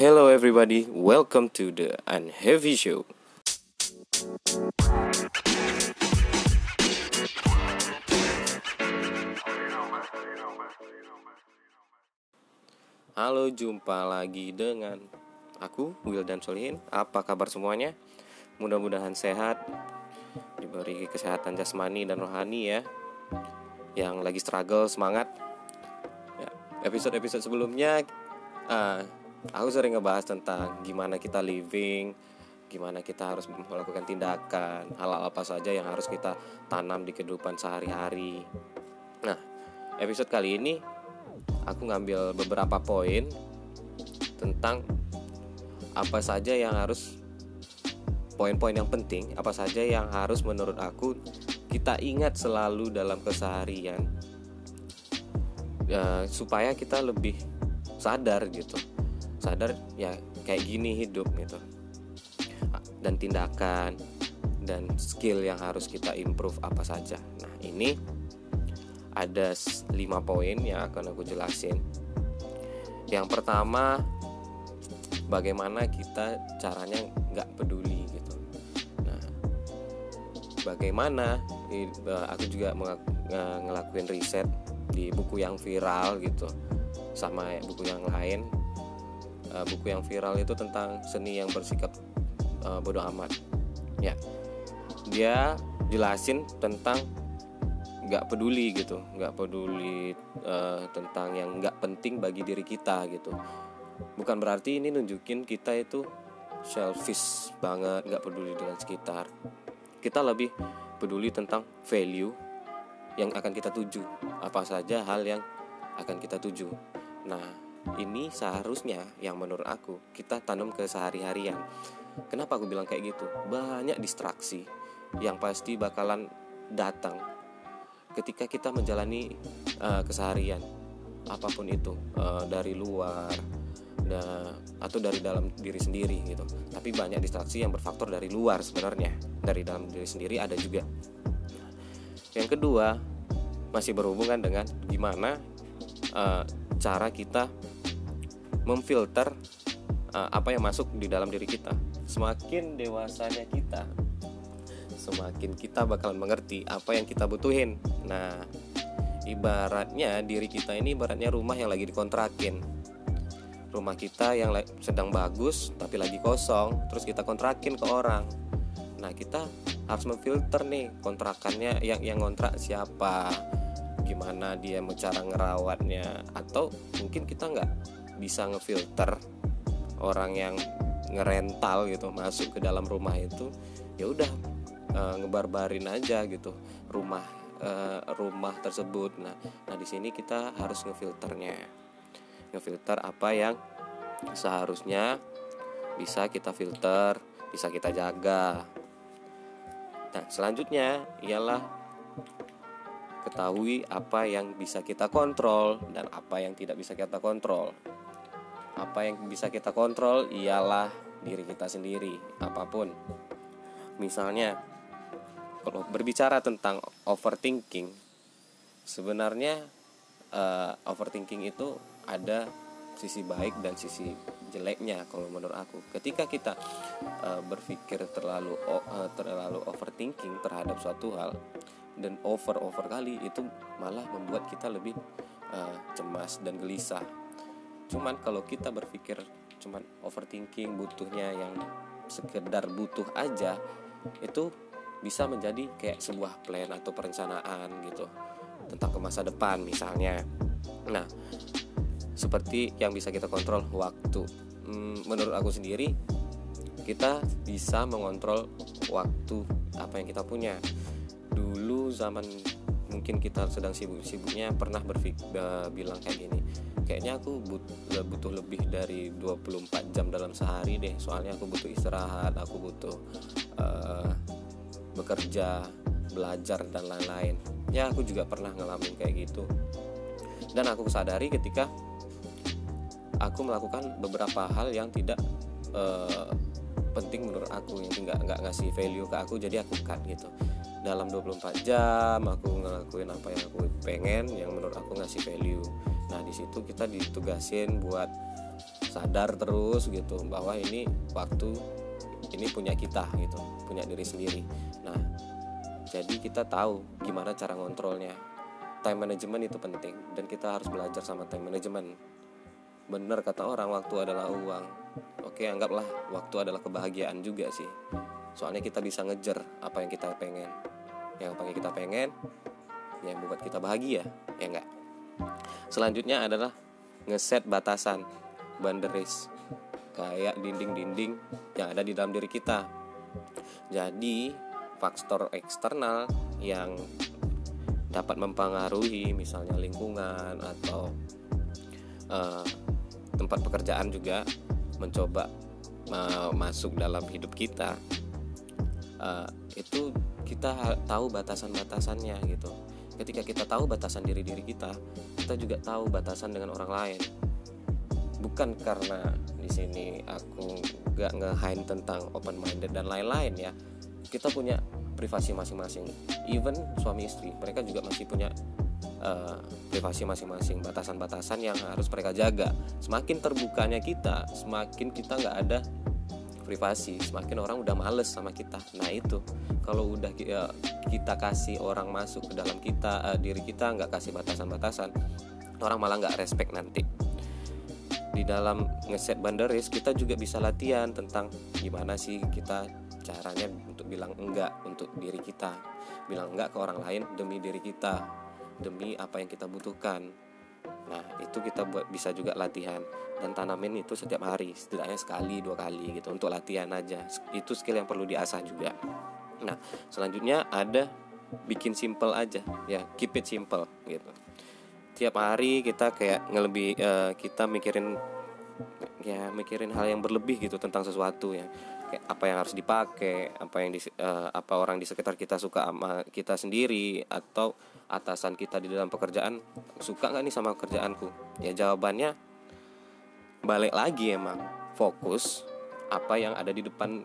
Hello everybody, welcome to the Unheavy Show. Halo, jumpa lagi dengan aku Wildan Solihin. Apa kabar semuanya? Mudah-mudahan sehat, diberi kesehatan jasmani dan rohani ya. Yang lagi struggle semangat. Ya, episode-episode sebelumnya uh, aku sering ngebahas tentang gimana kita living, gimana kita harus melakukan tindakan, hal-hal apa saja yang harus kita tanam di kehidupan sehari-hari. Nah, episode kali ini aku ngambil beberapa poin tentang apa saja yang harus poin-poin yang penting, apa saja yang harus menurut aku kita ingat selalu dalam keseharian ya, supaya kita lebih sadar gitu sadar ya kayak gini hidup gitu. Dan tindakan dan skill yang harus kita improve apa saja. Nah ini ada lima poin yang akan aku jelasin. Yang pertama bagaimana kita caranya nggak peduli gitu. Nah bagaimana aku juga ngelakuin riset di buku yang viral gitu sama buku yang lain uh, buku yang viral itu tentang seni yang bersikap uh, bodoh amat. Ya. Dia jelasin tentang nggak peduli gitu nggak peduli uh, tentang yang nggak penting bagi diri kita gitu. Bukan berarti ini nunjukin kita itu selfish banget nggak peduli dengan sekitar. Kita lebih peduli tentang value yang akan kita tuju. Apa saja hal yang akan kita tuju. Nah ini seharusnya yang menurut aku kita tanam ke sehari-harian. Kenapa aku bilang kayak gitu? Banyak distraksi yang pasti bakalan datang ketika kita menjalani uh, keseharian apa pun itu uh, dari luar da, atau dari dalam diri sendiri gitu. Tapi banyak distraksi yang berfaktor dari luar sebenarnya. Dari dalam diri sendiri ada juga. Yang kedua masih berhubungan dengan gimana uh, cara kita memfilter uh, apa yang masuk di dalam diri kita. Semakin dewasanya kita, semakin kita bakalan mengerti apa yang kita butuhin. Nah, ibaratnya diri kita ini ibaratnya rumah yang lagi dikontrakin. Rumah kita yang sedang bagus tapi lagi kosong, terus kita kontrakin ke orang. Nah, kita harus memfilter nih kontrakannya yang yang kontrak siapa, gimana dia cara ngerawatnya, atau mungkin kita nggak bisa ngefilter orang yang ngerental gitu masuk ke dalam rumah itu ya udah e, ngebarbarin aja gitu rumah e, rumah tersebut. Nah nah di sini kita harus ngefilternya. Ngefilter apa yang seharusnya bisa kita filter bisa kita jaga. Nah selanjutnya ialah ketahui apa yang bisa kita kontrol dan apa yang tidak bisa kita kontrol apa yang bisa kita kontrol ialah diri kita sendiri apa pun. Misalnya kalau berbicara tentang overthinking sebenarnya uh, overthinking itu ada sisi baik dan sisi jeleknya kalau menurut aku. Ketika kita uh, berpikir terlalu uh, terlalu overthinking terhadap suatu hal dan over over kali itu malah membuat kita lebih uh, cemas dan gelisah cuman kalau kita berpikir cuman overthinking butuhnya yang sekedar butuh aja itu bisa menjadi kayak sebuah plan atau perencanaan gitu tentang ke masa depan misalnya. Nah seperti yang bisa kita kontrol waktu. Hmm, menurut aku sendiri kita bisa mengontrol waktu apa yang kita punya. Dulu zaman mungkin kita sedang sibuk-sibuknya pernah berpikir bilang kayak gini kayaknya aku butuh lebih dari 24 jam dalam sehari deh. Soalnya aku butuh istirahat aku butuh uh, bekerja belajar dan lain-lain. Ya aku juga pernah ngalamin kayak gitu. Dan aku sadari ketika aku melakukan beberapa hal yang tidak uh, penting menurut aku yang nggak nggak ngasih value ke aku jadi aku cut gitu. Dalam 24 jam aku ngelakuin apa yang aku pengen yang menurut aku ngasih value nah di situ kita ditugasin buat sadar terus gitu bahwa ini waktu ini punya kita gitu punya diri sendiri. Nah jadi kita tahu gimana cara ngontrolnya. Time management itu penting dan kita harus belajar sama time management. Bener kata orang waktu adalah uang. Oke anggaplah waktu adalah kebahagiaan juga sih. Soalnya kita bisa ngejar apa yang kita pengen. Yang yang kita pengen yang membuat kita bahagia ya enggak selanjutnya adalah ngeset batasan boundaries kayak dinding-dinding yang ada di dalam diri kita. Jadi faktor eksternal yang dapat mempengaruhi misalnya lingkungan atau uh, tempat pekerjaan juga mencoba uh, masuk dalam hidup kita uh, itu kita tahu batasan-batasannya gitu ketika kita tahu batasan diri diri kita kita juga tahu batasan dengan orang lain. Bukan karena di sini aku gak ngehain tentang open minded dan lain-lain ya. Kita punya privasi masing-masing. Even suami istri mereka juga masih punya uh, privasi masing-masing batasan-batasan yang harus mereka jaga. Semakin terbukanya kita semakin kita nggak ada privasi semakin orang udah males sama kita. Nah itu. Kalau udah ya, kita kasih orang masuk ke dalam kita uh, diri kita nggak kasih batasan-batasan orang malah nggak respect nanti. Di dalam ngeset boundaries kita juga bisa latihan tentang gimana sih kita caranya untuk bilang enggak untuk diri kita. Bilang enggak ke orang lain demi diri kita demi apa yang kita butuhkan. Nah, itu kita buat bisa juga latihan dan tanamin itu setiap hari, setidaknya sekali dua kali gitu untuk latihan aja. Itu skill yang perlu diasah juga. Nah, selanjutnya ada bikin simple aja ya, keep it simple gitu. Tiap hari kita kayak ngelebih uh, kita mikirin ya mikirin hal yang berlebih gitu tentang sesuatu ya. Kayak apa yang harus dipakai apa yang di, uh, apa orang di sekitar kita suka sama kita sendiri atau atasan kita di dalam pekerjaan suka nggak nih sama kerjaanku? Ya jawabannya balik lagi emang fokus apa yang ada di depan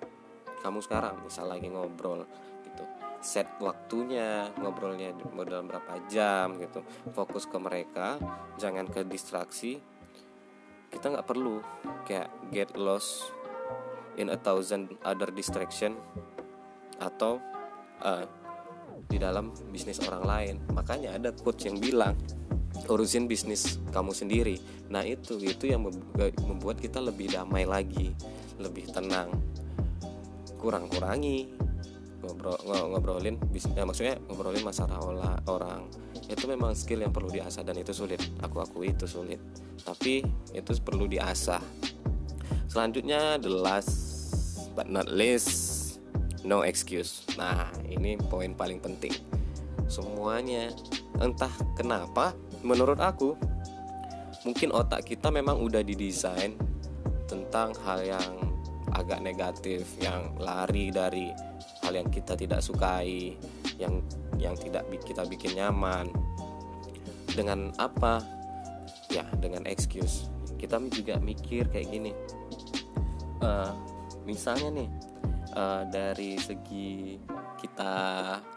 kamu sekarang. Misal lagi ngobrol gitu set waktunya ngobrolnya dalam berapa jam gitu. Fokus ke mereka jangan ke distraksi kita nggak perlu kayak get lost in a thousand other distraction atau uh, di dalam bisnis orang lain. Makanya ada coach yang bilang urusin bisnis kamu sendiri. Nah itu itu yang membuat kita lebih damai lagi lebih tenang. Kurang-kurangi ngobrol ngobrolin bisnis ya, maksudnya ngobrolin masalah orang itu memang skill yang perlu diasah dan itu sulit aku akui itu sulit tapi itu perlu diasah selanjutnya the last but not least no excuse. Nah, ini poin paling penting. Semuanya entah kenapa menurut aku mungkin otak kita memang udah didesain tentang hal yang agak negatif, yang lari dari hal yang kita tidak sukai, yang yang tidak kita bikin nyaman. Dengan apa? Ya, dengan excuse. Kita juga mikir kayak gini. Uh, misalnya nih uh, dari segi kita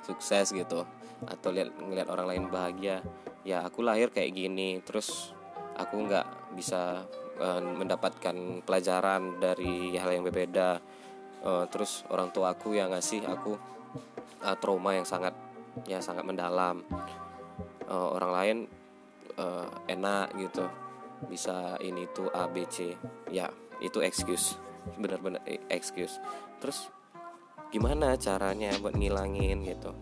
sukses gitu atau lihat ngelihat orang lain bahagia ya aku lahir kayak gini terus aku nggak bisa uh, mendapatkan pelajaran dari hal yang berbeda uh, terus orang tua aku yang ngasih aku uh, trauma yang sangat ya sangat mendalam. Uh, orang lain uh, enak gitu. Bisa ini tuh A B C. Ya itu excuse. Benar-benar excuse. Terus gimana caranya buat ngilangin gitu?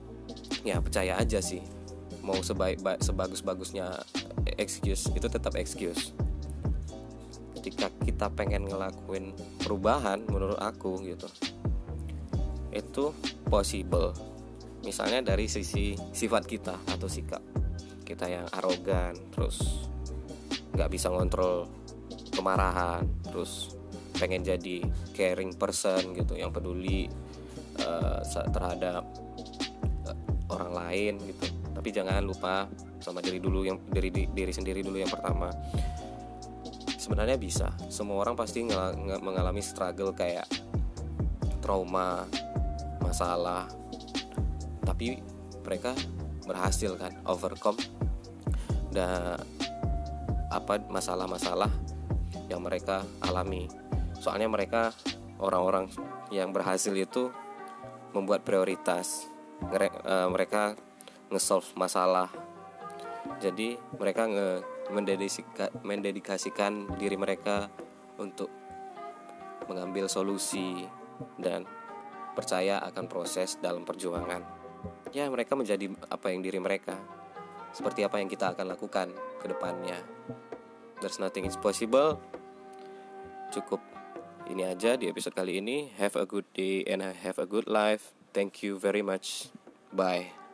Ya percaya aja sih. Mau sebaik sebagus bagusnya excuse itu tetap excuse ketika kita pengen ngelakuin perubahan menurut aku gitu itu possible. Misalnya dari sisi sifat kita atau sikap kita yang arogan terus nggak bisa ngontrol kemarahan terus pengen jadi caring person gitu yang peduli uh, terhadap uh, orang lain gitu. Tapi jangan lupa sama diri dulu yang diri diri sendiri dulu yang pertama sebenarnya bisa. Semua orang pasti mengalami struggle kayak trauma masalah. Tapi mereka berhasil kan overcome. Dan apa masalah-masalah yang mereka alami. Soalnya mereka orang-orang yang berhasil itu membuat prioritas. Uh, mereka nge-solve masalah. Jadi mereka mendedikasikan diri mereka untuk mengambil solusi dan percaya akan proses dalam perjuangan. Ya mereka menjadi apa yang diri mereka seperti apa yang kita akan lakukan ke depannya. There's nothing is possible. Cukup ini aja di episode kali ini. Have a good day and have a good life. Thank you very much. Bye